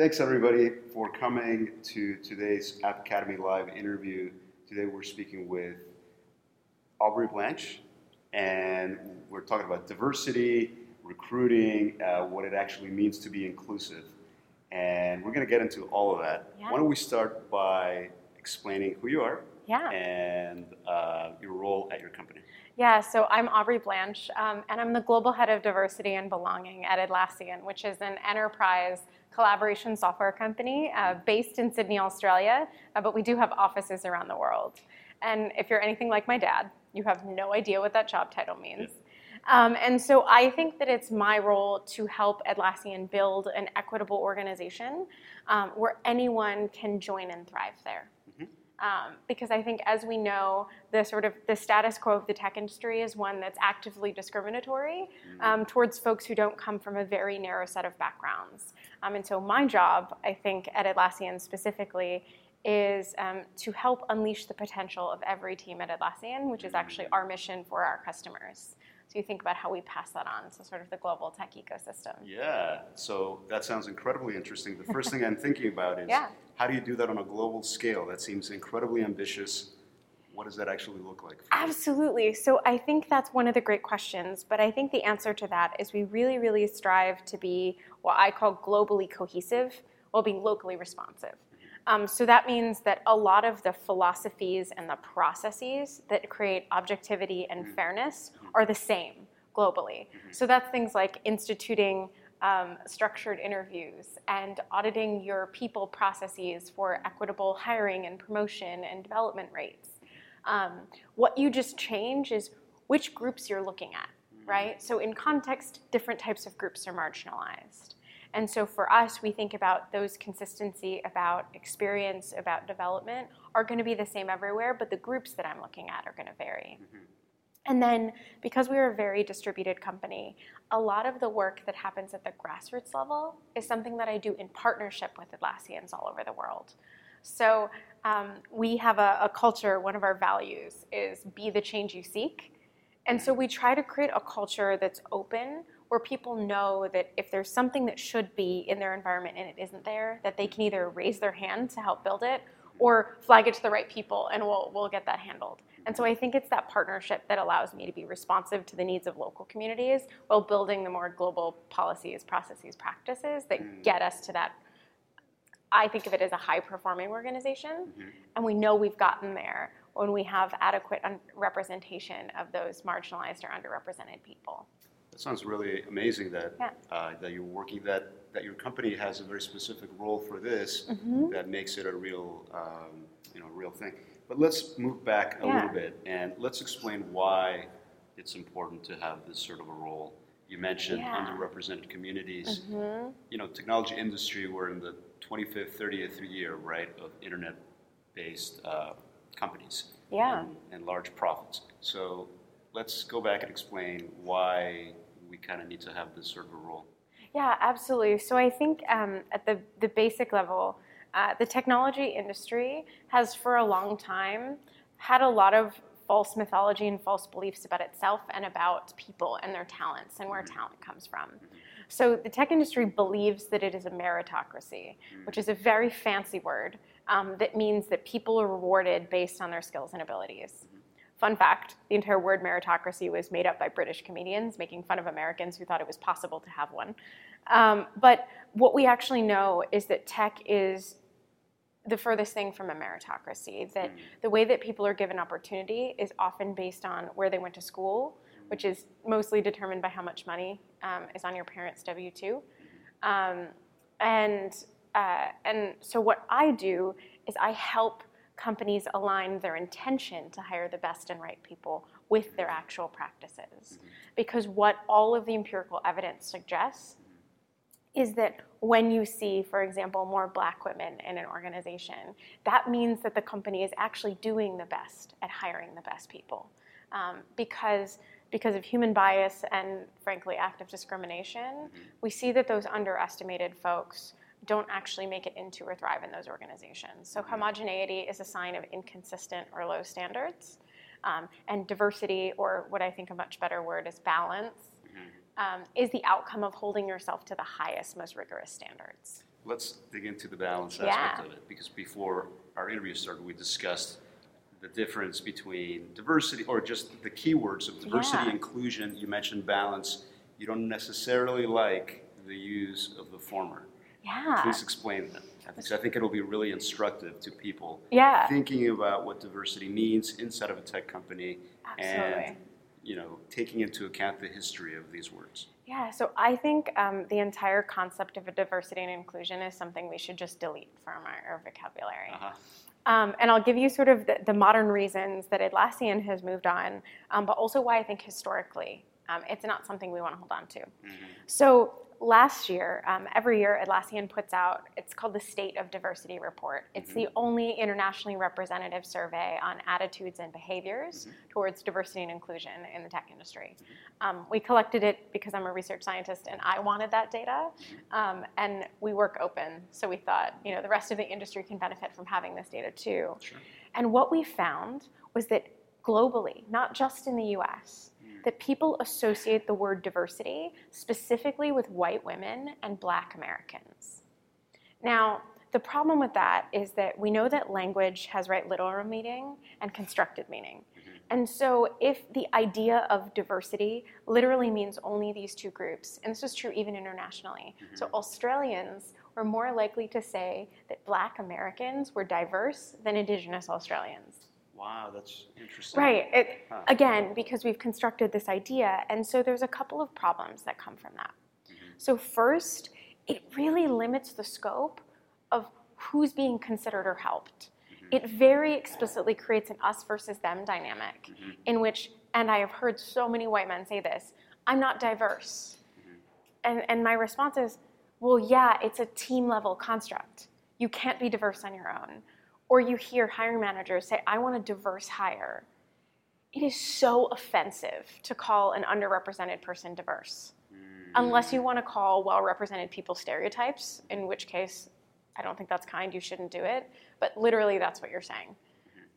Thanks everybody for coming to today's App Academy Live interview. Today we're speaking with Aubrey Blanche, and we're talking about diversity, recruiting, uh, what it actually means to be inclusive. And we're going to get into all of that. Yeah. Why don't we start by explaining who you are Yeah. and uh, your role at your company? Yeah, so I'm Aubrey Blanche, um, and I'm the Global Head of Diversity and Belonging at Atlassian, which is an enterprise collaboration software company uh, based in Sydney, Australia, uh, but we do have offices around the world. And if you're anything like my dad, you have no idea what that job title means. Um, and so I think that it's my role to help Atlassian build an equitable organization um, where anyone can join and thrive there. Um, because I think, as we know, the sort of the status quo of the tech industry is one that's actively discriminatory um, towards folks who don't come from a very narrow set of backgrounds. Um, and so, my job, I think, at Atlassian specifically, is um, to help unleash the potential of every team at Atlassian, which is actually our mission for our customers. So you think about how we pass that on to sort of the global tech ecosystem. Yeah, so that sounds incredibly interesting. The first thing I'm thinking about is Yeah. How do you do that on a global scale? That seems incredibly ambitious. What does that actually look like? Absolutely. So I think that's one of the great questions. But I think the answer to that is we really, really strive to be what I call globally cohesive while being locally responsive. Um, so that means that a lot of the philosophies and the processes that create objectivity and mm-hmm. fairness mm-hmm. are the same globally. Mm-hmm. So that's things like instituting um, structured interviews and auditing your people processes for equitable hiring and promotion and development rates. Um, what you just change is which groups you're looking at, right? So, in context, different types of groups are marginalized. And so, for us, we think about those consistency about experience, about development are going to be the same everywhere, but the groups that I'm looking at are going to vary. And then, because we're a very distributed company, a lot of the work that happens at the grassroots level is something that I do in partnership with Atlassians all over the world. So, um, we have a, a culture, one of our values is be the change you seek. And so, we try to create a culture that's open where people know that if there's something that should be in their environment and it isn't there, that they can either raise their hand to help build it or flag it to the right people and we'll, we'll get that handled. And so I think it's that partnership that allows me to be responsive to the needs of local communities while building the more global policies, processes, practices that get us to that. I think of it as a high performing organization, and we know we've gotten there when we have adequate un- representation of those marginalized or underrepresented people. That sounds really amazing that Yeah. uh, that you're working that that your company has a very specific role for this Mm-hmm. that makes it a real um, you know real thing. But let's move back a Yeah. little bit and let's explain why it's important to have this sort of a role. You mentioned Yeah. underrepresented communities. Mm-hmm. You know, technology industry. We're in the 25th, 30th year, right, of internet-based uh, companies. Yeah. and, and large profits. So let's go back and explain why we kind of need to have this sort of a role. Yeah, absolutely. So I think um, at the, the basic level, uh, the technology industry has for a long time had a lot of false mythology and false beliefs about itself and about people and their talents and where talent comes from. So the tech industry believes that it is a meritocracy, which is a very fancy word um, that means that people are rewarded based on their skills and abilities. Fun fact the entire word meritocracy was made up by British comedians making fun of Americans who thought it was possible to have one. Um, but what we actually know is that tech is the furthest thing from a meritocracy, that the way that people are given opportunity is often based on where they went to school, which is mostly determined by how much money um, is on your parents' W 2. Um, and, uh, and so, what I do is I help companies align their intention to hire the best and right people with their actual practices. Because what all of the empirical evidence suggests is that when you see, for example, more black women in an organization, that means that the company is actually doing the best at hiring the best people. Um, because, because of human bias and, frankly, active discrimination, we see that those underestimated folks don't actually make it into or thrive in those organizations. So, homogeneity is a sign of inconsistent or low standards. Um, and diversity, or what I think a much better word is balance, um, is the outcome of holding yourself to the highest, most rigorous standards. let's dig into the balance Yeah. aspect of it because before our interview started, we discussed the difference between diversity or just the keywords of diversity, Yeah. inclusion. You mentioned balance. You don't necessarily like the use of the former. Yeah. Please explain that. Because I think it'll be really instructive to people Yeah. thinking about what diversity means inside of a tech company Absolutely. and you know taking into account the history of these words. Yeah, so I think um, the entire concept of a diversity and inclusion is something we should just delete from our, our vocabulary. Uh-huh. Um, and I'll give you sort of the, the modern reasons that Atlassian has moved on, um, but also why I think historically um, it's not something we want to hold on to. So last year, um, every year, Atlassian puts out, it's called the State of Diversity Report. It's the only internationally representative survey on attitudes and behaviors towards diversity and inclusion in the tech industry. Um, we collected it because I'm a research scientist and I wanted that data. Um, and we work open, so we thought, you know, the rest of the industry can benefit from having this data too. Sure. And what we found was that globally, not just in the US, that people associate the word diversity specifically with white women and black Americans. Now, the problem with that is that we know that language has right literal meaning and constructed meaning. Mm-hmm. And so, if the idea of diversity literally means only these two groups, and this is true even internationally, mm-hmm. so Australians were more likely to say that black Americans were diverse than Indigenous Australians. Wow, that's interesting. Right. It, Huh. Again, because we've constructed this idea, and so there's a couple of problems that come from that. Mm-hmm. So, first, it really limits the scope of who's being considered or helped. Mm-hmm. It very explicitly creates an us versus them dynamic mm-hmm. in which, and I have heard so many white men say this I'm not diverse. And, and my response is, well, yeah, it's a team level construct. You can't be diverse on your own. Or you hear hiring managers say, I want a diverse hire. It is so offensive to call an underrepresented person diverse. Unless you want to call well represented people stereotypes, in which case I don't think that's kind, you shouldn't do it. But literally, that's what you're saying.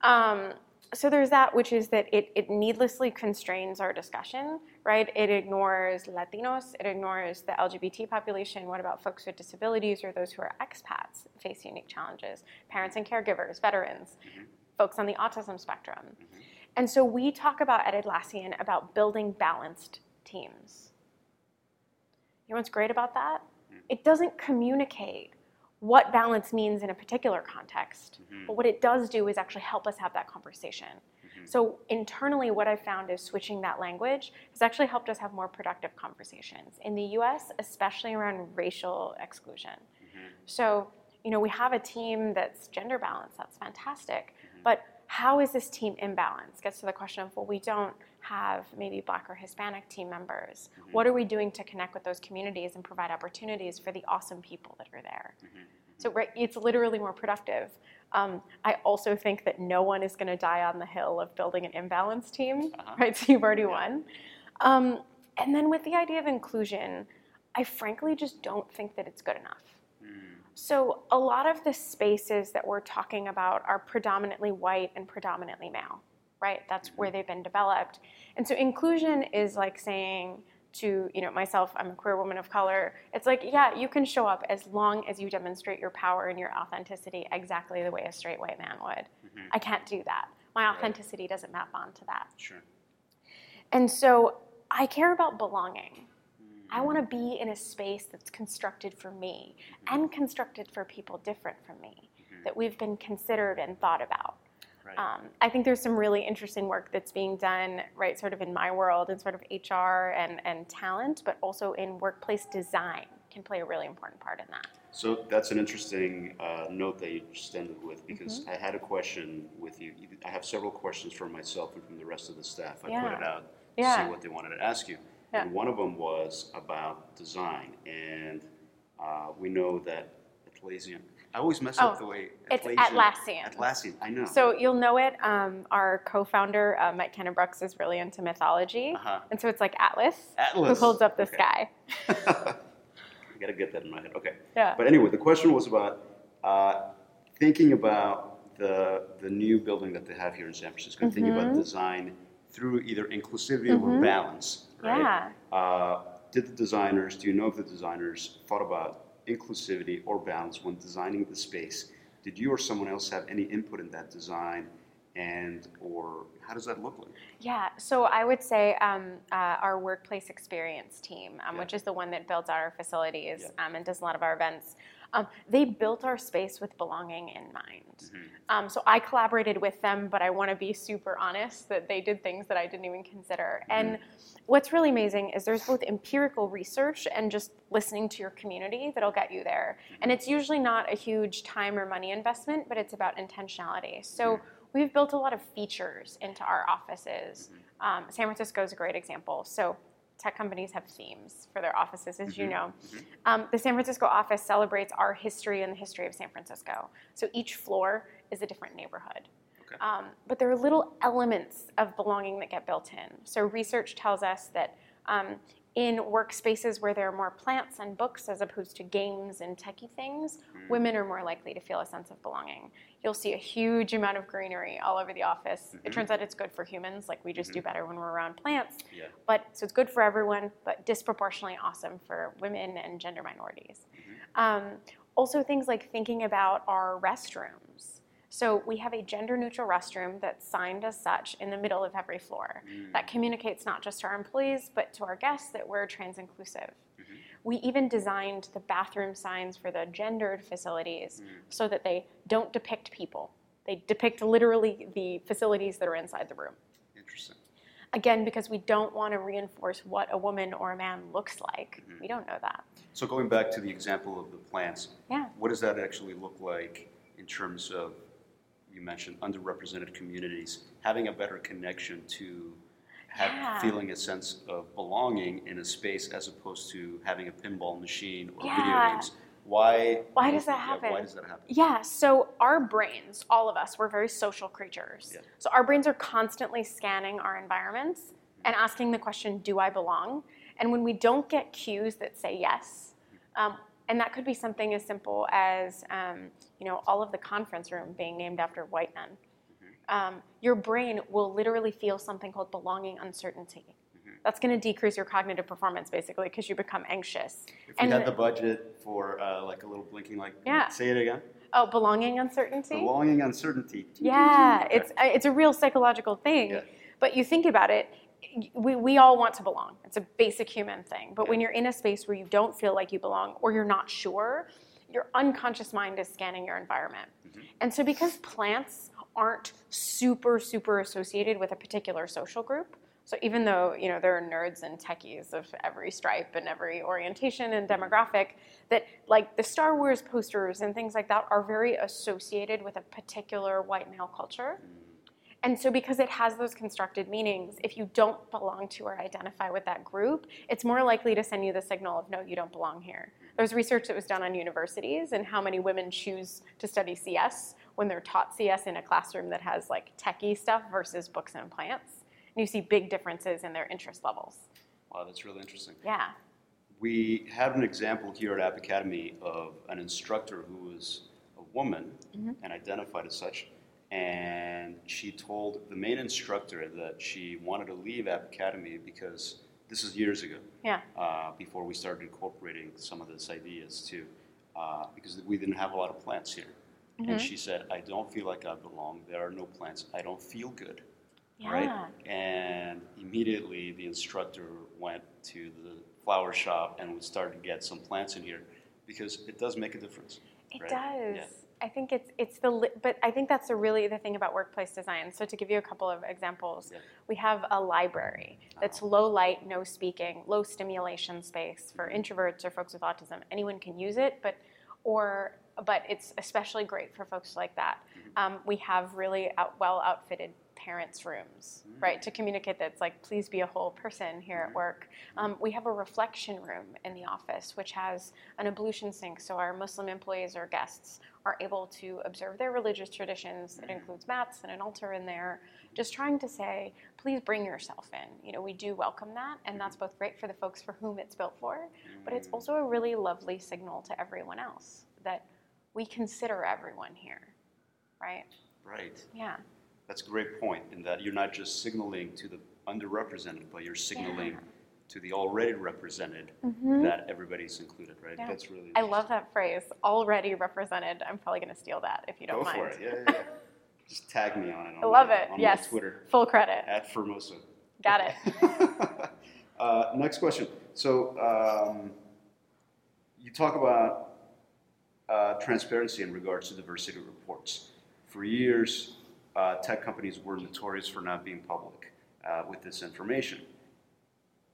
Um, so there's that, which is that it, it needlessly constrains our discussion, right? It ignores Latinos, it ignores the LGBT population. What about folks with disabilities or those who are expats face unique challenges? Parents and caregivers, veterans, mm-hmm. folks on the autism spectrum. Mm-hmm. And so we talk about at Atlassian about building balanced teams. You know what's great about that? Mm. It doesn't communicate what balance means in a particular context, mm-hmm. but what it does do is actually help us have that conversation. Mm-hmm. So internally, what I've found is switching that language has actually helped us have more productive conversations in the U.S., especially around racial exclusion. Mm-hmm. So you know we have a team that's gender balanced. That's fantastic, but how is this team imbalanced? Gets to the question of well, we don't have maybe Black or Hispanic team members. Mm-hmm. What are we doing to connect with those communities and provide opportunities for the awesome people that are there? Mm-hmm. Mm-hmm. So right, it's literally more productive. Um, I also think that no one is going to die on the hill of building an imbalanced team, uh-huh. right? So you've already won. Um, and then with the idea of inclusion, I frankly just don't think that it's good enough. Mm. So a lot of the spaces that we're talking about are predominantly white and predominantly male, right? That's where mm-hmm. they've been developed. And so inclusion is like saying to, you know, myself, I'm a queer woman of color. It's like, yeah, you can show up as long as you demonstrate your power and your authenticity exactly the way a straight white man would. Mm-hmm. I can't do that. My authenticity doesn't map onto that. Sure. And so I care about belonging. I mm-hmm. want to be in a space that's constructed for me and constructed for people different from me, that we've been considered and thought about. Right. Um, I think there's some really interesting work that's being done, right, sort of in my world, in sort of HR and, and talent, but also in workplace design can play a really important part in that. So that's an interesting uh, note that you just ended with because Mm-hmm. I had a question with you. I have several questions for myself and from the rest of the staff. I put it out to Yeah. see what they wanted to ask you. Yeah. And one of them was about design. And uh, we know that Atlassian, I always mess up Oh, the way it's Atlassian. Atlassian, I know. So you'll know it. Um, our co-founder uh, Mike Cannon-Brooks is really into mythology, Uh-huh. and so it's like Atlas, Atlas. who holds up the Okay. sky. I gotta get that in my head. Okay. Yeah. But anyway, the question was about uh, thinking about the the new building that they have here in San Francisco. Thinking Mm-hmm. about design through either inclusivity or balance. Right? Yeah. Uh, did the designers? Do you know if the designers thought about inclusivity or balance when designing the space. Did you or someone else have any input in that design, and or how does that look like? Yeah, so I would say um, uh, our workplace experience team, um, Yeah. which is the one that builds out our facilities Yeah. um, and does a lot of our events, um, they built our space with belonging in mind. Mm-hmm. Um, so I collaborated with them, but I want to be super honest that they did things that I didn't even consider. And what's really amazing is there's both empirical research and just listening to your community that'll get you there. And it's usually not a huge time or money investment, but it's about intentionality. So we've built a lot of features into our offices. Um, San Francisco is a great example. So tech companies have themes for their offices, as you know. Um, the San Francisco office celebrates our history and the history of San Francisco. So each floor is a different neighborhood. Okay. Um, but there are little elements of belonging that get built in. So research tells us that um, in workspaces where there are more plants and books as opposed to games and techie things, mm. women are more likely to feel a sense of belonging. You'll see a huge amount of greenery all over the office. It mm-hmm. turns out it's good for humans, like we just do mm-hmm. better when we're around plants. Yeah. But so it's good for everyone, but disproportionately awesome for women and gender minorities. Mm-hmm. Um, also, things like thinking about our restrooms. So we have a gender neutral restroom that's signed as such in the middle of every floor. Mm. That communicates not just to our employees, but to our guests that we're trans inclusive. Mm-hmm. We even designed the bathroom signs for the gendered facilities mm. so that they don't depict people. They depict literally the facilities that are inside the room. Interesting. Again, because we don't want to reinforce what a woman or a man looks like. Mm-hmm. We don't know that. So going back to the example of the plants, Yeah. what does that actually look like in terms of you mentioned underrepresented communities having a better connection to have, Yeah. feeling a sense of belonging in a space as opposed to having a pinball machine or Yeah. video games? Why? Why does that yeah, happen? why does that happen? Yeah, so our brains, all of us, we're very social creatures. Yeah. So our brains are constantly scanning our environments and asking the question, do I belong? And when we don't get cues that say yes, um, and that could be something as simple as, um, you know, all of the conference room being named after white men. Um, your brain will literally feel something called belonging uncertainty. That's going to decrease your cognitive performance basically because you become anxious. If we And had the- the budget for uh, like a little blinking, like Yeah. say it again. Oh, belonging uncertainty? Belonging uncertainty. Yeah, Okay. it's uh, it's a real psychological thing. Yeah. But you think about it, we, we all want to belong. It's a basic human thing. But when you're in a space where you don't feel like you belong or you're not sure, your unconscious mind is scanning your environment. Mm-hmm. And so because plants aren't super super associated with a particular social group, so even though you know there are nerds and techies of every stripe and every orientation and mm-hmm. demographic, that like the Star Wars posters and things like that are very associated with a particular white male culture. Mm. And so, because it has those constructed meanings, if you don't belong to or identify with that group, it's more likely to send you the signal of no, you don't belong here. There's research that was done on universities and how many women choose to study CS when they're taught CS in a classroom that has like techie stuff versus books and plants. And you see big differences in their interest levels. Wow, that's really interesting. Yeah. We had an example here at App Academy of an instructor who was a woman mm-hmm. and identified as such, and she told the main instructor that she wanted to leave App Academy because this is years ago, Yeah. uh, before we started incorporating some of this ideas too, uh, because we didn't have a lot of plants here. And she said, "I don't feel like I belong. There are no plants. I don't feel good." Yeah. right? And immediately the instructor went to the flower shop and we started to get some plants in here because it does make a difference. It right? does. Yeah. I think it's it's the but I think that's the really the thing about workplace design. So to give you a couple of examples, Yeah. we have a library that's ah. low light, no speaking, low stimulation space for mm-hmm. introverts or folks with autism. Anyone can use it, but or but it's especially great for folks like that. Mm-hmm. Um, we have really out, well outfitted parents' rooms, mm. right, to communicate that it's like, please be a whole person here at mm-hmm. work. Um, we have a reflection room in the office, which has an ablution sink, so our Muslim employees or guests are able to observe their religious traditions. It includes mats and an altar in there. Just trying to say, please bring yourself in. You know, we do welcome that, and that's both great for the folks for whom it's built for, but it's mm. also a really lovely signal to everyone else that we consider everyone here, right? Right. Yeah. That's a great point in that you're not just signaling to the underrepresented, but you're signaling Yeah. To the already represented that everybody's included, right? Mm-hmm. Yeah. That's really I love that phrase, already represented. I'm probably going to steal that if you don't Go mind. for it. Yeah, yeah, yeah. Just tag me on it. On I love my, it. On yes. Twitter Full credit. at Formosa. Got it. uh, next question. So um, you talk about uh, transparency in regards to diversity reports. For years, uh, tech companies were notorious for not being public uh, with this information.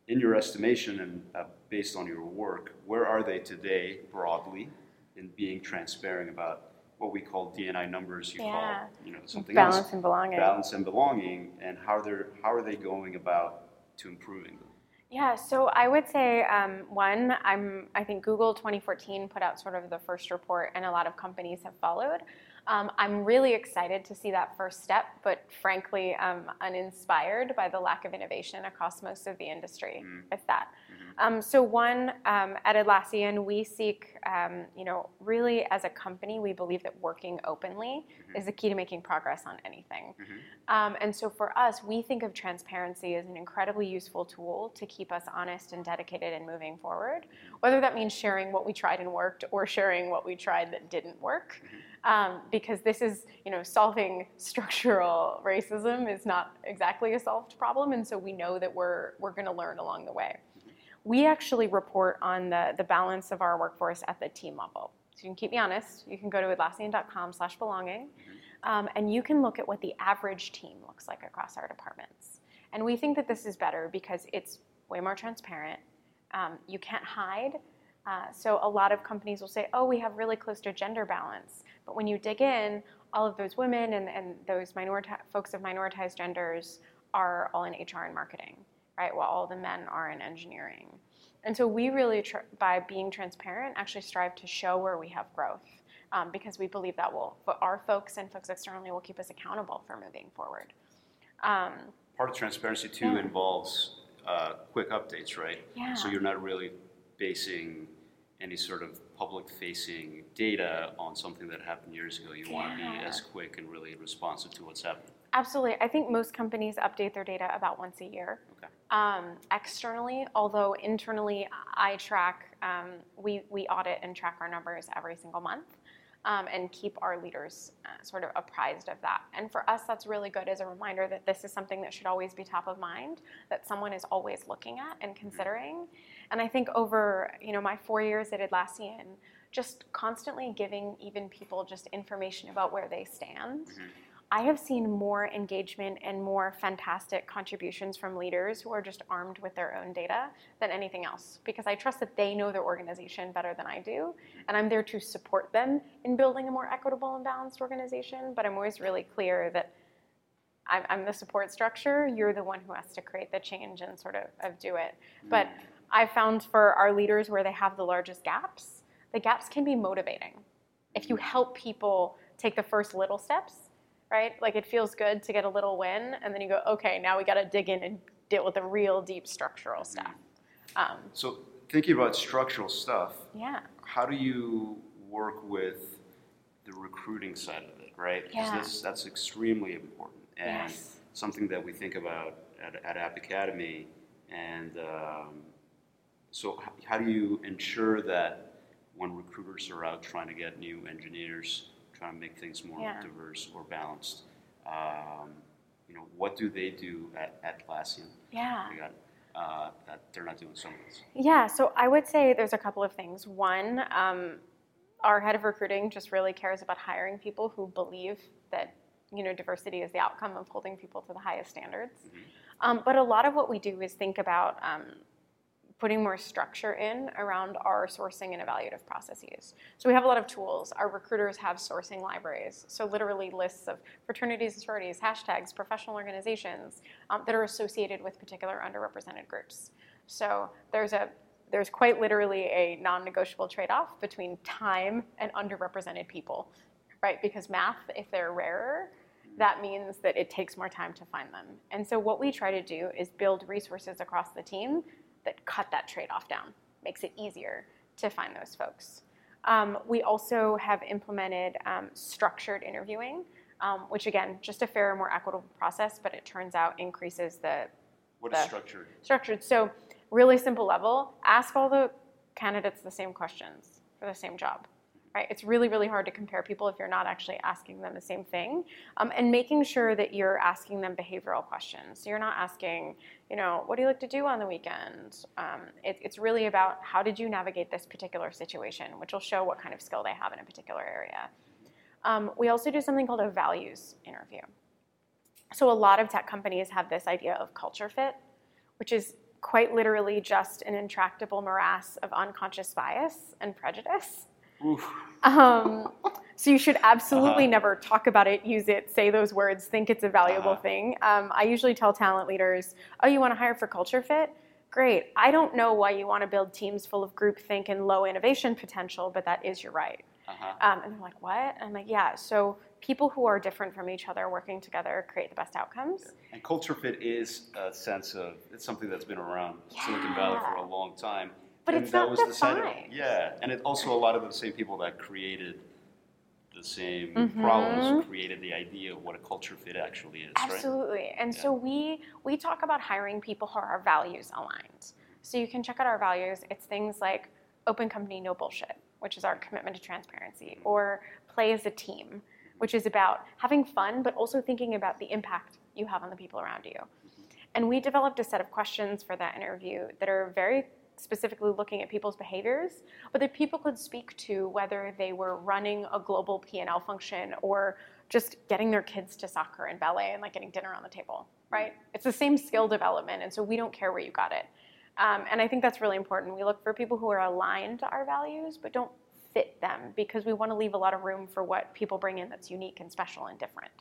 In your estimation and uh, based on your work, where are they today broadly in being transparent about what we call DNI numbers? You Yeah. call you know something Balance else and belonging. balance and belonging, and how they're how are they going about to improving them? Yeah, so I would say um, one, I'm I think Google 2014 put out sort of the first report, and a lot of companies have followed. Um, I'm really excited to see that first step, but frankly, um, uninspired by the lack of innovation across most of the industry with that. Um, so one, um, at Atlassian, we seek, um, you know, really as a company, we believe that working openly is the key to making progress on anything. Um, and so for us, we think of transparency as an incredibly useful tool to keep us honest and dedicated and moving forward, whether that means sharing what we tried and worked or sharing what we tried that didn't work. Um, because this is, you know, solving structural racism is not exactly a solved problem, and so we know that we're we're going to learn along the way. We actually report on the the balance of our workforce at the team level. So you can keep me honest. You can go to atlassian.com/belonging, um, and you can look at what the average team looks like across our departments. And we think that this is better because it's way more transparent. Um, you can't hide. Uh, so a lot of companies will say, "Oh, we have really close to gender balance," but when you dig in, all of those women and, and those minority folks of minoritized genders are all in HR and marketing, right? While all the men are in engineering. And so we really, tr- by being transparent, actually strive to show where we have growth um, because we believe that will, our folks and folks externally, will keep us accountable for moving forward. Um, Part of transparency too Yeah. involves uh, quick updates, right? Yeah. So you're not really basing any sort of public-facing data on something that happened years ago. You want to be as quick and really responsive to what's happening. Absolutely. I think most companies update their data about once a year. Okay. Um, externally, although internally I track, um, we, we audit and track our numbers every single month um, and keep our leaders uh, sort of apprised of that. And for us, that's really good as a reminder that this is something that should always be top of mind, that someone is always looking at and considering. And I think over you know my four years at Atlassian, just constantly giving even people just information about where they stand. I have seen more engagement and more fantastic contributions from leaders who are just armed with their own data than anything else because I trust that they know their organization better than I do. And I'm there to support them in building a more equitable and balanced organization. But I'm always really clear that I'm, I'm the support structure, you're the one who has to create the change and sort of, of do it. Mm. But I found for our leaders where they have the largest gaps, the gaps can be motivating. If you help people take the first little steps, right? Like it feels good to get a little win, and then you go, okay, now we got to dig in and deal with the real deep structural stuff. Um, So thinking about structural stuff, yeah, how do you work with the recruiting side of it, right? Because Yeah. that's, that's extremely important and Yes. something that we think about at, at App Academy. And um, so, how do you ensure that when recruiters are out trying to get new engineers, trying to make things more Yeah. diverse or balanced, um, you know, what do they do at Atlassian? yeah. They got, uh, that they're not doing some of this. Yeah, so I would say there's a couple of things. One, um, our head of recruiting just really cares about hiring people who believe that you know diversity is the outcome of holding people to the highest standards. Um, but a lot of what we do is think about um, putting more structure in around our sourcing and evaluative processes. So we have a lot of tools. Our recruiters have sourcing libraries, so literally lists of fraternities and sororities, hashtags, professional organizations um, that are associated with particular underrepresented groups. So there's a there's quite literally a non-negotiable trade-off between time and underrepresented people, right? Because math, if they're rarer, that means that it takes more time to find them. And so what we try to do is build resources across the team that cut that trade-off down, makes it easier to find those folks. Um, we also have implemented um, structured interviewing, um, which again, just a fairer, more equitable process, but it turns out increases the What is The- structured? structured. So really simple level, ask all the candidates the same questions for the same job. It's really, really hard to compare people if you're not actually asking them the same thing, um, and making sure that you're asking them behavioral questions. So you're not asking, you know, what do you like to do on the weekend? Um, it, it's really about how did you navigate this particular situation, which will show what kind of skill they have in a particular area. Um, we also do something called a values interview. So a lot of tech companies have this idea of culture fit, which is quite literally just an intractable morass of unconscious bias and prejudice. Um, so you should absolutely uh-huh. never talk about it, use it, say those words, think it's a valuable uh-huh. thing. Um, I usually tell talent leaders, "Oh, you want to hire for culture fit? Great. I don't know why you want to build teams full of groupthink and low innovation potential, but that is your right." Uh-huh. Um, and they're like, "What?" And I'm like, "Yeah." So people who are different from each other working together create the best outcomes. And culture fit is a sense of it's something that's been around yeah. Silicon Valley for a long time. But and it's not defined. Of, yeah, and it also a lot of the same people that created the same mm-hmm. problems created the idea of what a culture fit actually is. Absolutely, right? and yeah. so we we talk about hiring people who are values aligned. So you can check out our values. It's things like open company, no bullshit, which is our commitment to transparency, mm-hmm. or play as a team, which is about having fun but also thinking about the impact you have on the people around you. Mm-hmm. And we developed a set of questions for that interview that are very specifically looking at people's behaviors, but that people could speak to whether they were running a global P&L function or just getting their kids to soccer and ballet and like getting dinner on the table, right? It's the same skill development, and so we don't care where you got it. Um, and I think that's really important. We look for people who are aligned to our values, but don't fit them because we want to leave a lot of room for what people bring in that's unique and special and different.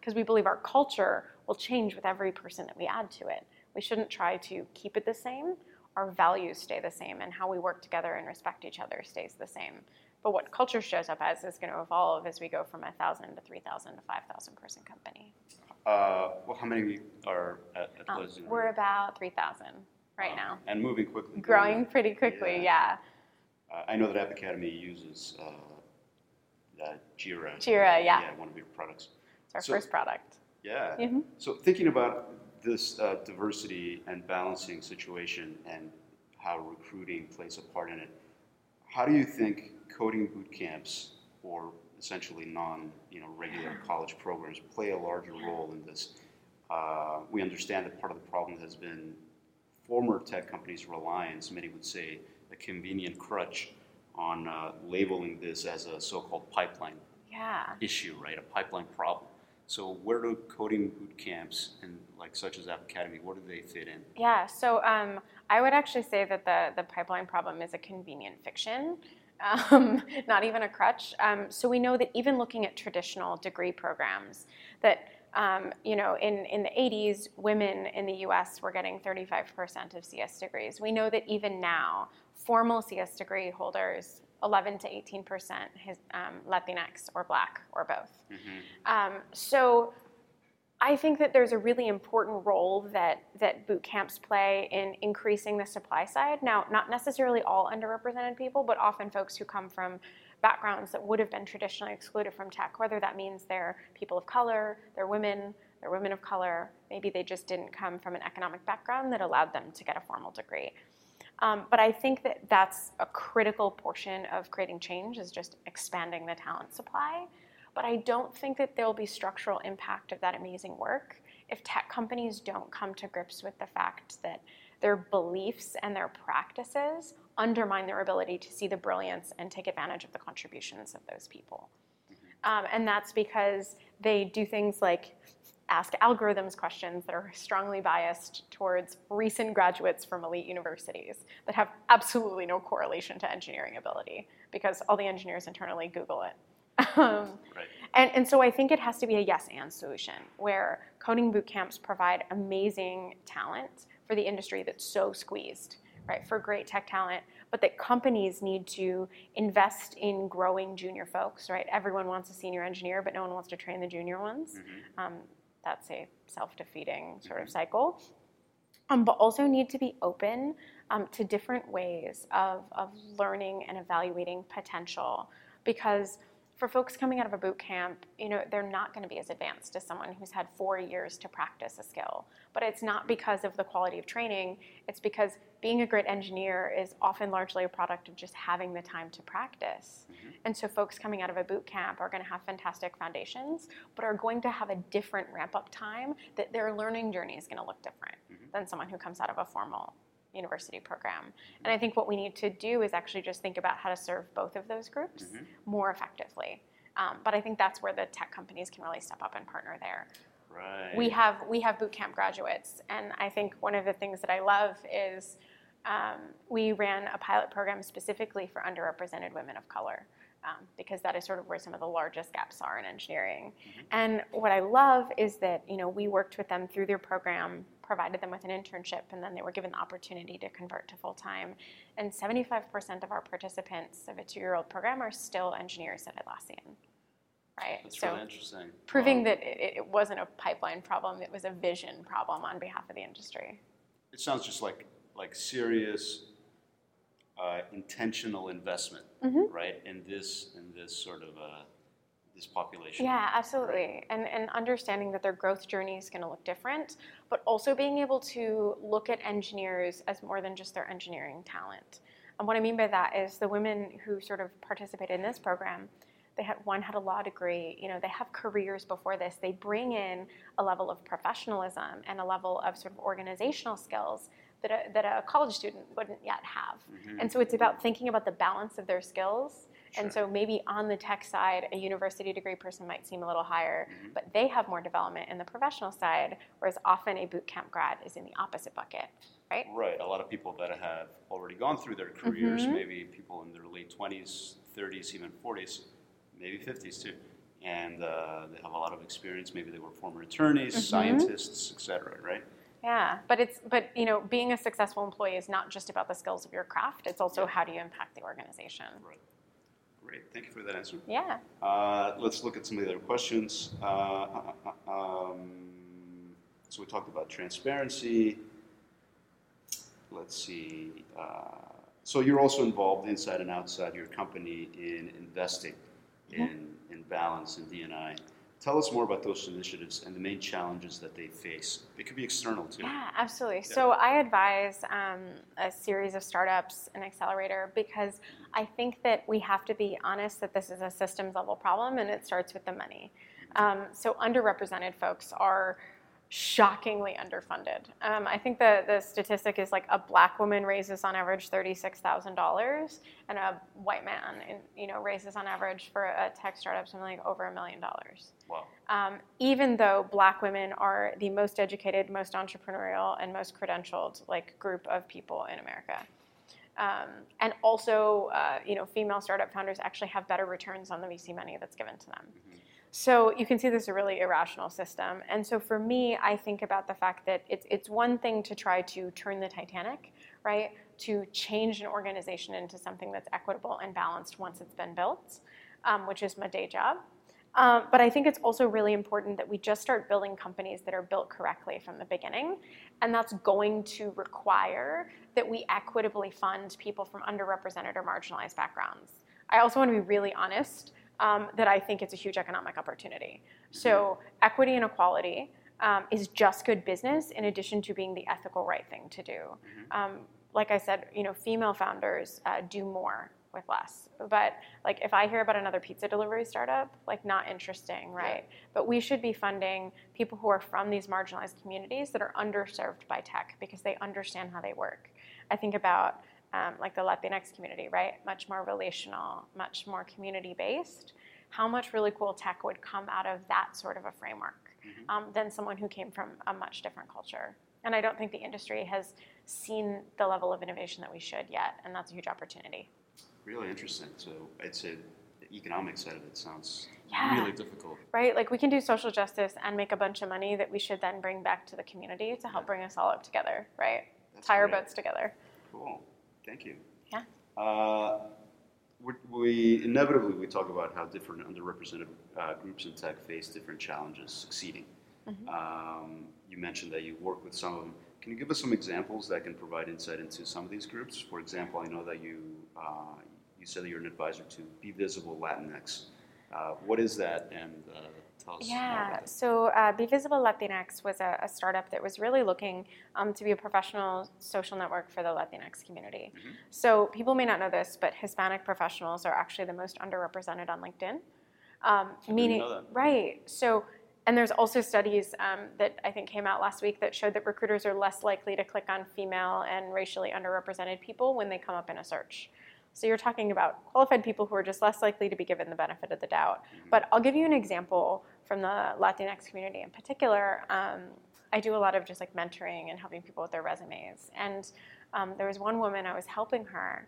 Because um, we believe our culture will change with every person that we add to it. We shouldn't try to keep it the same our values stay the same and how we work together and respect each other stays the same. But what culture shows up as is going to evolve as we go from a thousand to three thousand to five thousand person company. Uh, well, how many are at, at um, We're about three thousand right wow. now, and moving quickly. Growing pretty quickly, yeah. yeah. Uh, I know that App Academy uses uh, Jira. Jira, yeah. Yeah, one of your products. It's our so, first product. Yeah. Mm-hmm. So thinking about this uh, diversity and balancing situation and how recruiting plays a part in it, how do you think coding boot camps or essentially non you know regular college programs play a larger role in this? Uh, we understand that part of the problem has been former tech companies' reliance, many would say, a convenient crutch on uh, labeling this as a so-called pipeline yeah. issue, right? A pipeline problem. So where do coding boot camps and like such as App Academy, where do they fit in? Yeah, so um, I would actually say that the, the pipeline problem is a convenient fiction, um, not even a crutch. Um, so we know that even looking at traditional degree programs, that um, you know, in, in the 80s, women in the US were getting 35% of CS degrees. We know that even now, formal CS degree holders 11 to 18 percent um, Latinx or Black or both. Mm-hmm. Um, so I think that there's a really important role that that boot camps play in increasing the supply side. Now, not necessarily all underrepresented people, but often folks who come from backgrounds that would have been traditionally excluded from tech, whether that means they're people of color, they're women, they're women of color, maybe they just didn't come from an economic background that allowed them to get a formal degree. Um, but I think that that's a critical portion of creating change is just expanding the talent supply. But I don't think that there will be structural impact of that amazing work if tech companies don't come to grips with the fact that their beliefs and their practices undermine their ability to see the brilliance and take advantage of the contributions of those people. Mm-hmm. Um, and that's because they do things like ask algorithms questions that are strongly biased towards recent graduates from elite universities that have absolutely no correlation to engineering ability because all the engineers internally Google it. Um, right. and, and so I think it has to be a yes and solution where coding boot camps provide amazing talent for the industry that's so squeezed, right, for great tech talent, but that companies need to invest in growing junior folks, right? Everyone wants a senior engineer, but no one wants to train the junior ones. Mm-hmm. Um, that's a self-defeating sort of cycle. Um, but also need to be open um, to different ways of, of learning and evaluating potential because for folks coming out of a boot camp, you know, they're not going to be as advanced as someone who's had four years to practice a skill. But it's not because of the quality of training, it's because being a great engineer is often largely a product of just having the time to practice. Mm-hmm. And so folks coming out of a boot camp are going to have fantastic foundations, but are going to have a different ramp up time that their learning journey is going to look different mm-hmm. than someone who comes out of a formal university program. And I think what we need to do is actually just think about how to serve both of those groups mm-hmm. more effectively. Um, but I think that's where the tech companies can really step up and partner there. Right. We have we have boot camp graduates, and I think one of the things that I love is um, we ran a pilot program specifically for underrepresented women of color. Um, because that is sort of where some of the largest gaps are in engineering. Mm-hmm. And what I love is that you know we worked with them through their program provided them with an internship, and then they were given the opportunity to convert to full time. And 75% of our participants of a two year old program are still engineers at Atlassian. Right? That's so really interesting. Proving that it, it wasn't a pipeline problem, it was a vision problem on behalf of the industry. It sounds just like like serious uh, intentional investment, mm-hmm. right? In this in this sort of uh, this population. Yeah, absolutely. And, and understanding that their growth journey is going to look different, but also being able to look at engineers as more than just their engineering talent. And what I mean by that is the women who sort of participated in this program, they had one had a law degree, you know, they have careers before this. They bring in a level of professionalism and a level of sort of organizational skills that a, that a college student wouldn't yet have. Mm-hmm. And so it's about thinking about the balance of their skills and so maybe on the tech side, a university degree person might seem a little higher, mm-hmm. but they have more development in the professional side, whereas often a boot camp grad is in the opposite bucket, right? Right. A lot of people that have already gone through their careers, mm-hmm. maybe people in their late 20s, 30s, even 40s, maybe 50s too. And uh, they have a lot of experience. Maybe they were former attorneys, mm-hmm. scientists, etc. Right? Yeah, but it's but you know being a successful employee is not just about the skills of your craft. It's also yeah. how do you impact the organization. Right. Great, thank you for that answer. Yeah. Uh, let's look at some of the other questions. Uh, uh, uh, um, so we talked about transparency. Let's see. Uh, so you're also involved inside and outside your company in investing mm-hmm. in, in balance and DNI. Tell us more about those initiatives and the main challenges that they face. They could be external too. Yeah, absolutely. Yeah. So I advise um, a series of startups and accelerator because I think that we have to be honest that this is a systems level problem and it starts with the money. Um, so underrepresented folks are shockingly underfunded. Um, I think the, the statistic is like a black woman raises on average $36,000 and a white man in, you know, raises on average for a tech startup something like over a million dollars. Wow. Um, even though black women are the most educated, most entrepreneurial, and most credentialed like group of people in America. Um, and also, uh, you know, female startup founders actually have better returns on the VC money that's given to them. Mm-hmm. So you can see this is a really irrational system. And so for me, I think about the fact that it's, it's one thing to try to turn the Titanic, right? To change an organization into something that's equitable and balanced once it's been built, um, which is my day job. Um, but I think it's also really important that we just start building companies that are built correctly from the beginning. And that's going to require that we equitably fund people from underrepresented or marginalized backgrounds. I also want to be really honest um, that I think it's a huge economic opportunity. So equity and equality um, is just good business in addition to being the ethical right thing to do. Mm-hmm. Um, like I said, you know, female founders uh, do more with less. But like if I hear about another pizza delivery startup, like not interesting, right? Yeah. But we should be funding people who are from these marginalized communities that are underserved by tech because they understand how they work. I think about um, like the Latinx community, right? Much more relational, much more community based. How much really cool tech would come out of that sort of a framework mm-hmm. um, than someone who came from a much different culture? And I don't think the industry has seen the level of innovation that we should yet, and that's a huge opportunity. Really interesting. So I'd say the economic side of it sounds yeah. really difficult. Right? Like we can do social justice and make a bunch of money that we should then bring back to the community to help yeah. bring us all up together, right? That's Tie our boats together. Cool. Thank you. Yeah. Uh, we inevitably we talk about how different underrepresented uh, groups in tech face different challenges succeeding. Mm-hmm. Um, you mentioned that you work with some of them. Can you give us some examples that can provide insight into some of these groups? For example, I know that you uh, you said that you're an advisor to Be Visible Latinx. Uh, what is that? And uh, tell us Yeah, so uh, Be Visible Latinx was a, a startup that was really looking um, to be a professional social network for the Latinx community. Mhm. So people may not know this, but Hispanic professionals are actually the most underrepresented on LinkedIn. Um, meaning, know that. right? So, and there's also studies um, that I think came out last week that showed that recruiters are less likely to click on female and racially underrepresented people when they come up in a search. So you're talking about qualified people who are just less likely to be given the benefit of the doubt. But I'll give you an example from the Latinx community in particular. Um, I do a lot of just like mentoring and helping people with their resumes. And um, there was one woman I was helping her,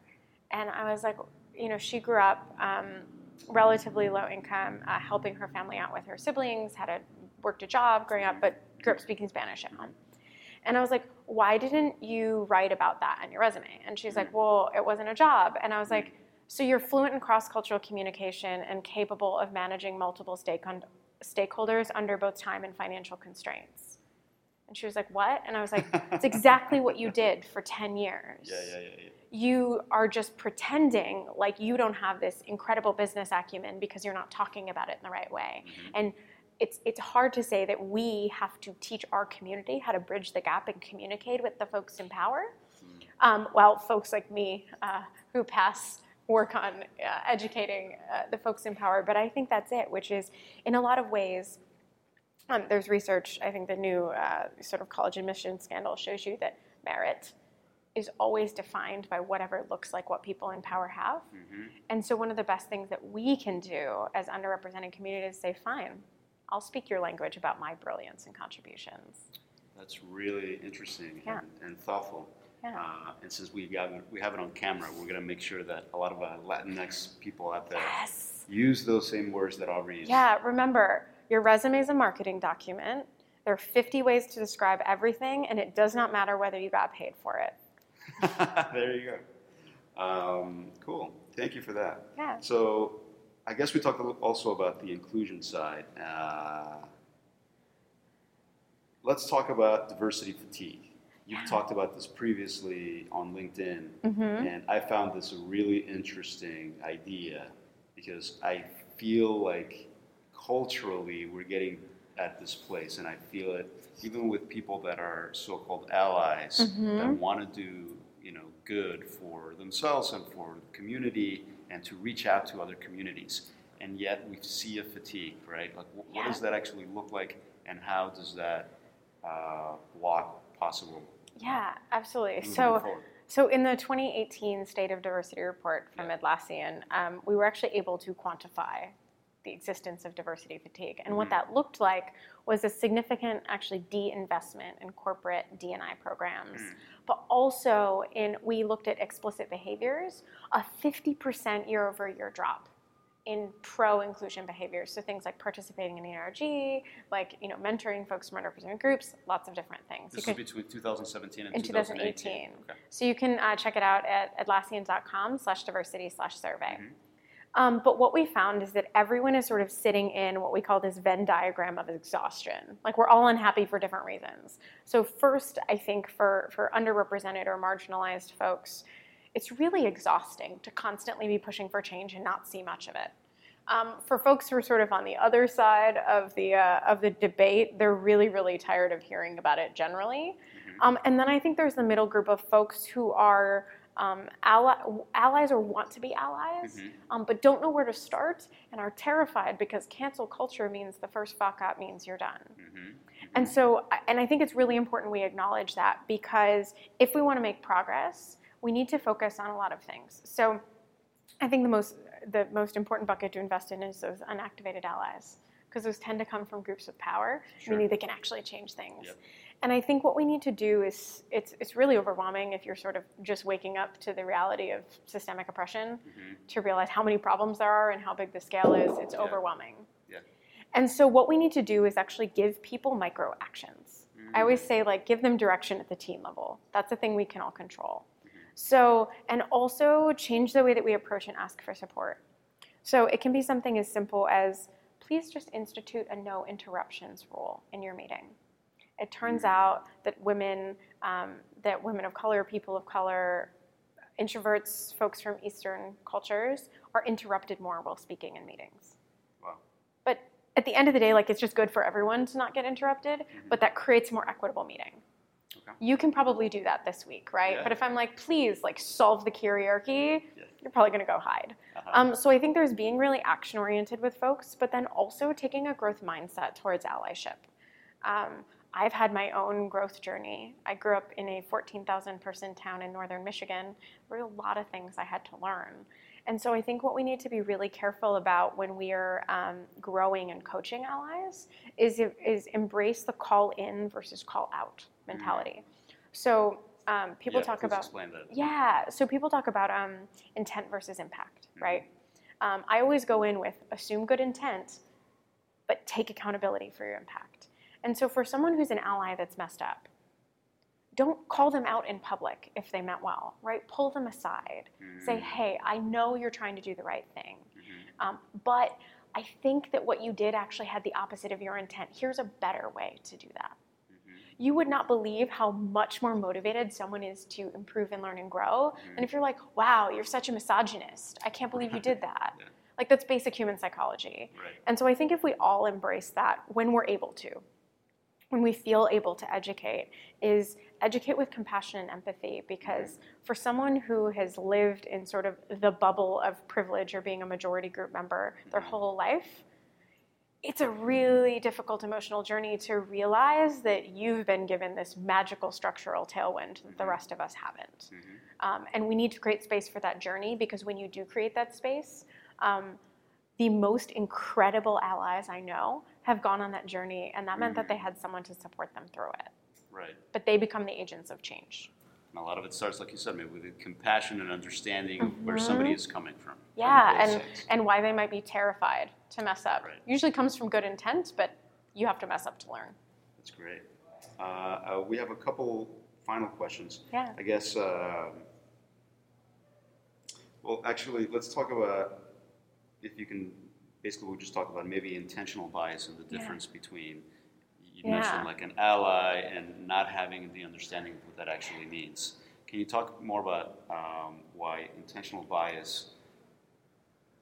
and I was like, you know, she grew up um, relatively low income, uh, helping her family out with her siblings, had a worked a job growing up, but grew up speaking Spanish at home. And I was like, why didn't you write about that on your resume? And she's like, well, it wasn't a job. And I was like, so you're fluent in cross cultural communication and capable of managing multiple stake- stakeholders under both time and financial constraints. And she was like, what? And I was like, it's exactly what you did for 10 years Yeah, yeah, yeah, yeah. you are just pretending like you don't have this incredible business acumen because you're not talking about it in the right way. Mhm. And it's it's hard to say that we have to teach our community how to bridge the gap and communicate with the folks in power, um, while folks like me uh, who pass work on uh, educating uh, the folks in power. But I think that's it, which is in a lot of ways. Um, there's research. I think the new uh, sort of college admission scandal shows you that merit is always defined by whatever looks like what people in power have. Mhm. And so, one of the best things that we can do as underrepresented communities is say, fine, I'll speak your language about my brilliance and contributions. That's really interesting Yeah. and, and thoughtful. Yeah. Uh, and since we got it, we have it on camera, we're gonna make sure that a lot of uh, Latinx people out there Yes. use those same words that Aubrey used. Yeah, remember, your resume is a marketing document. There are 50 ways to describe everything, and it does not matter whether you got paid for it. there you go. Um, cool. Thank you for that. Yeah. So, I guess we talked also about the inclusion side. Uh, let's talk about diversity fatigue. You've Yeah. talked about this previously on LinkedIn, Mm-hmm. and I found this a really interesting idea because I feel like culturally we're getting at this place, and I feel it even with people that are so-called allies that Mhm. want to do, you know, good for themselves and for the community, and to reach out to other communities. And yet we see a fatigue, right? Like, wh- what does that actually look like, and how does that uh, block possible Yeah, absolutely. moving So, forward? So in the 2018 State of Diversity report from Atlassian, um, we were actually able to quantify the existence of diversity fatigue. And what Mhm. that looked like was a significant actually de-investment in corporate D&I programs. Mm. But also in we looked at explicit behaviors, a 50% year over year drop in pro-inclusion behaviors. So things like participating in ERG, like you know mentoring folks from underrepresented groups, lots of different things. This You is could- between 2017 and in 2018. 2018. Okay. So you can uh, check it out at atlassian.com slash diversity slash survey. Mhm. Um, but what we found is that everyone is sort of sitting in what we call this Venn diagram of exhaustion. Like we're all unhappy for different reasons. So first, I think for, for underrepresented or marginalized folks, it's really exhausting to constantly be pushing for change and not see much of it. Um, for folks who are sort of on the other side of the uh, of the debate, they're really really tired of hearing about it generally. Mhm. Um, and then I think there's the middle group of folks who are um, ally, allies or want to be allies, Mhm. um, but don't know where to start and are terrified because cancel culture means the first fuck up means you're done. Mhm. And so, and I think it's really important we acknowledge that because if we want to make progress, we need to focus on a lot of things. So, I think the most the most important bucket to invest in is those unactivated allies because those tend to come from groups with power, Sure. meaning they can actually change things. Yep. And I think what we need to do is it's it's really overwhelming if you're sort of just waking up to the reality of systemic oppression Mhm. to realize how many problems there are and how big the scale is. It's Yeah. overwhelming. Yeah. And so what we need to do is actually give people micro actions. I always Mm. say like give them direction at the team level. That's a thing we can all control. So and also change the way that we approach and ask for support. So it can be something as simple as please just institute a no interruptions rule in your meeting. It turns Mhm. out that women, um, that women of color, people of color, introverts, folks from Eastern cultures are interrupted more while speaking in meetings. Wow. But at the end of the day, like it's just good for everyone to not get interrupted, Mm-hmm. but that creates a more equitable meeting. Okay. You can probably do that this week, right? Yeah. But if I'm like, please, like solve the hierarchy, Yeah. you're probably gonna go hide. Uh-huh. Um, so I think there's being really action oriented with folks, but then also taking a growth mindset towards allyship. Um, I've had my own growth journey. I grew up in a 14,000 person town in northern Michigan. There were a lot of things I had to learn. And so I think what we need to be really careful about when we are um, growing and coaching allies is, is embrace the call in versus call out mentality. So um, people Yeah, talk about yeah, so people talk about um, intent versus impact, right? Um, I always go in with assume good intent, but take accountability for your impact. And so for someone who's an ally that's messed up, don't call them out in public if they meant well, right? Pull them aside. Say, Mm. hey, I know you're trying to do the right thing, Mhm. um, but I think that what you did actually had the opposite of your intent. Here's a better way to do that Mhm. you would not believe how much more motivated someone is to improve and learn and grow. And if you're like, wow, you're such a misogynist, I can't believe you did that. Yeah. Like, that's basic human psychology. Right. And so I think if we all embrace that when we're able to, when we feel able to educate, is educate with compassion and empathy. Because for someone who has lived in sort of the bubble of privilege or being a majority group member their whole life, it's a really difficult emotional journey to realize that you've been given this magical structural tailwind that the rest of us haven't. Mhm. Um, and we need to create space for that journey because when you do create that space, um, the most incredible allies I know have gone on that journey, and that meant that they had someone to support them through it. Right. But they become the agents of change. And a lot of it starts, like you said, maybe with compassion and understanding where somebody is coming from. from Mm-hmm. Yeah, both and, sides. and why they might be terrified to mess up. Right. Usually comes from good intent, but you have to mess up to learn. That's great. Uh, uh, we have a couple final questions. Yeah. I guess. Uh, well, actually, let's talk about if you can. Basically, we'll just talk about maybe intentional bias and the Yeah. difference between. You Yeah. mentioned like an ally and not having the understanding of what that actually means. Can you talk more about um, why intentional bias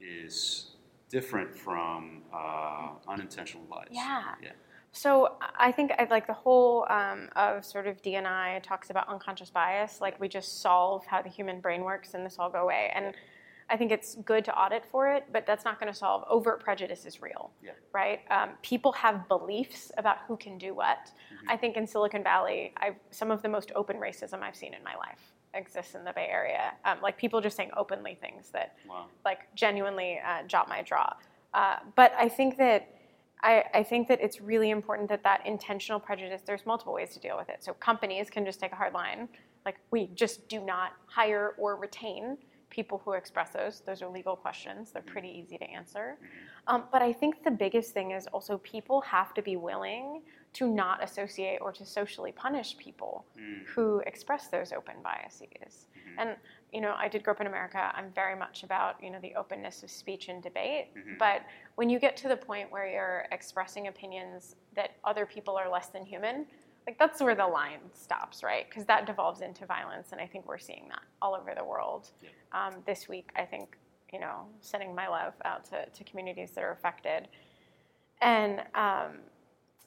is different from uh, unintentional bias? Yeah. Yeah. So I think I like the whole um, of sort of DNI talks about unconscious bias, like we just solve how the human brain works and this all go away. And I think it's good to audit for it, but that's not going to solve overt prejudice is real, Yeah. right? Um, people have beliefs about who can do what. I think in Silicon Valley, I've, some of the most open racism I've seen in my life exists in the Bay Area. Um, like people just saying openly things that Wow. like genuinely uh, jot my jaw. Uh, but I think that I, I think that it's really important that that intentional prejudice. There's multiple ways to deal with it. So companies can just take a hard line, like we just do not hire or retain people who express those. Those are legal questions. They're pretty easy to answer. Um, but I think the biggest thing is also people have to be willing to not associate or to socially punish people Mm. who express those open biases. And you know, I did grow up in America. I'm very much about you know the openness of speech and debate. Mhm. But when you get to the point where you're expressing opinions that other people are less than human, like that's where the line stops, right? Because that devolves into violence, and I think we're seeing that all over the world. Yeah. Um, this week, I think you know, sending my love out to, to communities that are affected, and um,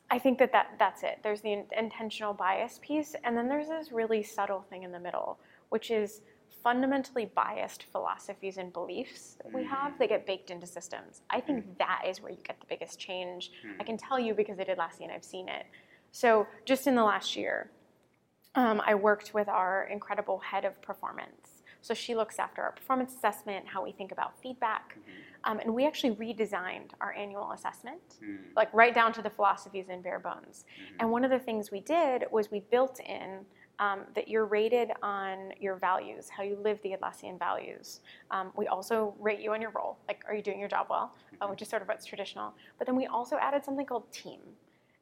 I think that, that that's it. There's the in- intentional bias piece, and then there's this really subtle thing in the middle, which is fundamentally biased philosophies and beliefs that we have that get baked into systems. I think that is where you get the biggest change. I can tell you because I did last year and I've seen it. So just in the last year, um, I worked with our incredible head of performance. So she looks after our performance assessment, how we think about feedback, um, and we actually redesigned our annual assessment, Mm. like right down to the philosophies and bare bones. And one of the things we did was we built in um, that you're rated on your values, how you live the Atlassian values. Um, we also rate you on your role, like are you doing your job well, uh, which is sort of what's traditional. But then we also added something called team,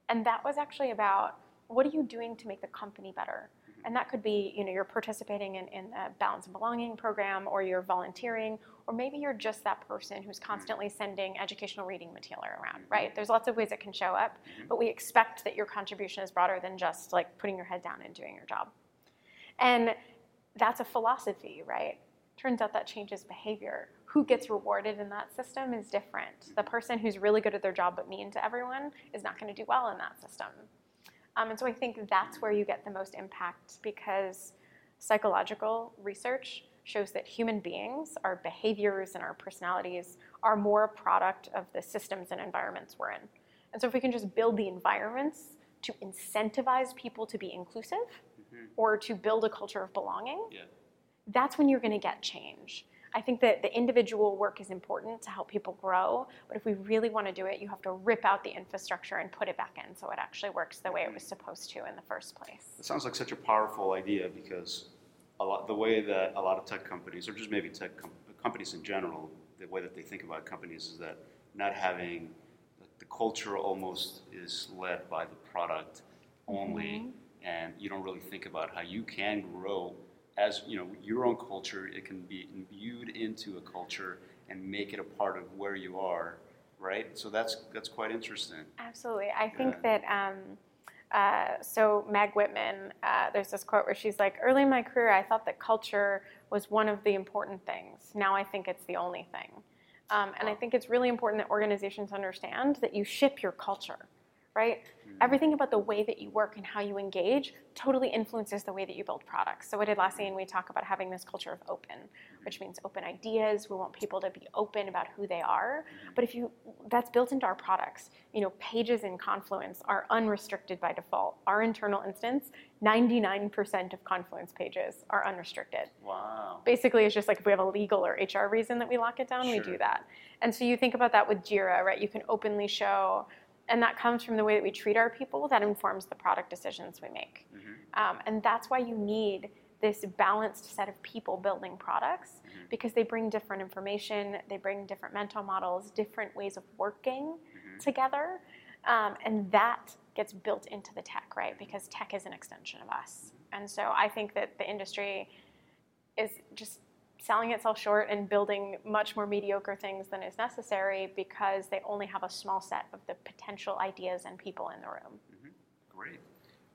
and that was actually about what are you doing to make the company better. Mm-hmm. And that could be, you know, you're participating in, in the Balance and Belonging program, or you're volunteering, or maybe you're just that person who's mm-hmm. constantly sending educational reading material around, mm-hmm. right? There's lots of ways it can show up, but we expect that your contribution is broader than just like putting your head down and doing your job. And that's a philosophy, right? Turns out that changes behavior. Who gets rewarded in that system is different. The person who's really good at their job but mean to everyone is not going to do well in that system. Um, and so I think that's where you get the most impact because psychological research shows that human beings, our behaviors and our personalities, are more a product of the systems and environments we're in. And so if we can just build the environments to incentivize people to be inclusive mm-hmm. or to build a culture of belonging, yeah. that's when you're going to get change. I think that the individual work is important to help people grow, but if we really want to do it, you have to rip out the infrastructure and put it back in so it actually works the way it was supposed to in the first place. It sounds like such a powerful idea because a lot the way that a lot of tech companies, or just maybe tech com- companies in general, the way that they think about companies is that not having the culture almost is led by the product only, mm-hmm. and you don't really think about how you can grow as you know your own culture it can be imbued into a culture and make it a part of where you are right? So that's that's quite interesting. Absolutely. I think that um, uh, so meg whitman uh, there's this quote where she's like early in my career i thought that culture was one of the important things. Now i think it's the only thing. Um, and i think it's really important that organizations understand that you ship your culture right? Mm-hmm. Everything about the way that you work and how you engage totally influences the way that you build products. So at Atlassian, we talk about having this culture of open, which means open ideas. We want people to be open about who they are. Mm-hmm. But if you, that's built into our products. You know, pages in Confluence are unrestricted by default. Our internal instance, 99% of Confluence pages are unrestricted. Wow. Basically, it's just like if we have a legal or HR reason that we lock it down, sure. we do that. And so you think about that with Jira, right? You can openly show and that comes from the way that we treat our people that informs the product decisions we make mm-hmm. um, and that's why you need this balanced set of people building products mm-hmm. because they bring different information they bring different mental models different ways of working mm-hmm. together um, and that gets built into the tech right because tech is an extension of us mm-hmm. and so i think that the industry is just selling itself short and building much more mediocre things than is necessary because they only have a small set of the potential ideas and people in the room. Mm-hmm. Great.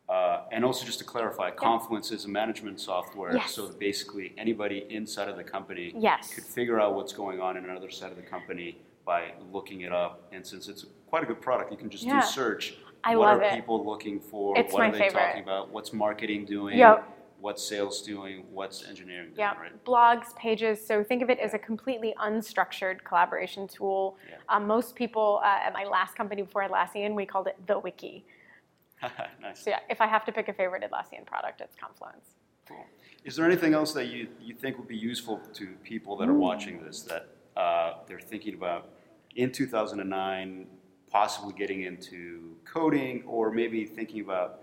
Uh, and also, just to clarify, Confluence is a management software, yes. so basically anybody inside of the company yes. could figure out what's going on in another side of the company by looking it up. And since it's quite a good product, you can just yeah. do search. I what are people looking for? It's what are they favorite. talking about? What's marketing doing? Yep what's sales doing, what's engineering doing, yeah. right? Blogs, pages. So think of it as a completely unstructured collaboration tool. Yeah. Um, most people uh, at my last company before Atlassian, we called it the wiki. nice. So yeah, if I have to pick a favorite Atlassian product, it's Confluence. Cool. Is there anything else that you, you think would be useful to people that are watching this that uh, they're thinking about in 2009, possibly getting into coding, or maybe thinking about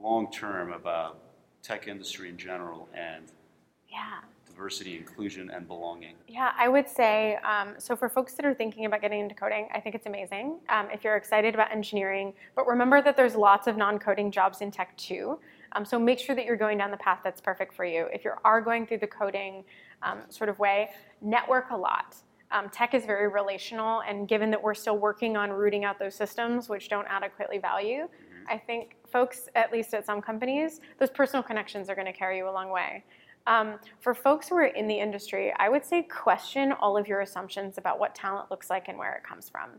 long term about tech industry in general and yeah. diversity, inclusion, and belonging? Yeah, I would say um, so for folks that are thinking about getting into coding, I think it's amazing. Um, if you're excited about engineering, but remember that there's lots of non coding jobs in tech too. Um, so make sure that you're going down the path that's perfect for you. If you are going through the coding um, sort of way, network a lot. Um, tech is very relational, and given that we're still working on rooting out those systems which don't adequately value, I think folks, at least at some companies, those personal connections are going to carry you a long way. Um, for folks who are in the industry, I would say question all of your assumptions about what talent looks like and where it comes from.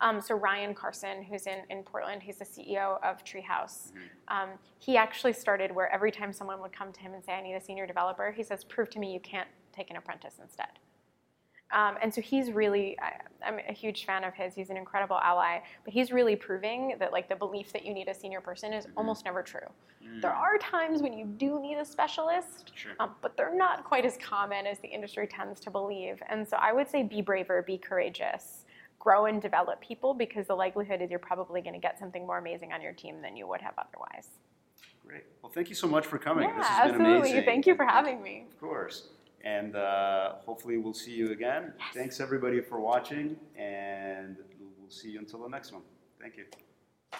Um, so Ryan Carson, who's in, in Portland, he's the CEO of Treehouse. Mm-hmm. Um, he actually started where every time someone would come to him and say, I need a senior developer, he says, prove to me you can't take an apprentice instead. Um, and so he's really, I, am a huge fan of his. He's an incredible ally, but he's really proving that like the belief that you need a senior person is mm-hmm. almost never true. Mm. There are times when you do need a specialist, sure. um, but they're not quite as common as the industry tends to believe. And so I would say be braver, be courageous, grow and develop people because the likelihood is you're probably going to get something more amazing on your team than you would have otherwise. Great. Well, thank you so much for coming. Yeah, this has absolutely. been amazing. Thank you for having me. Of course. And uh, hopefully, we'll see you again. Yes. Thanks, everybody, for watching, and we'll see you until the next one. Thank you.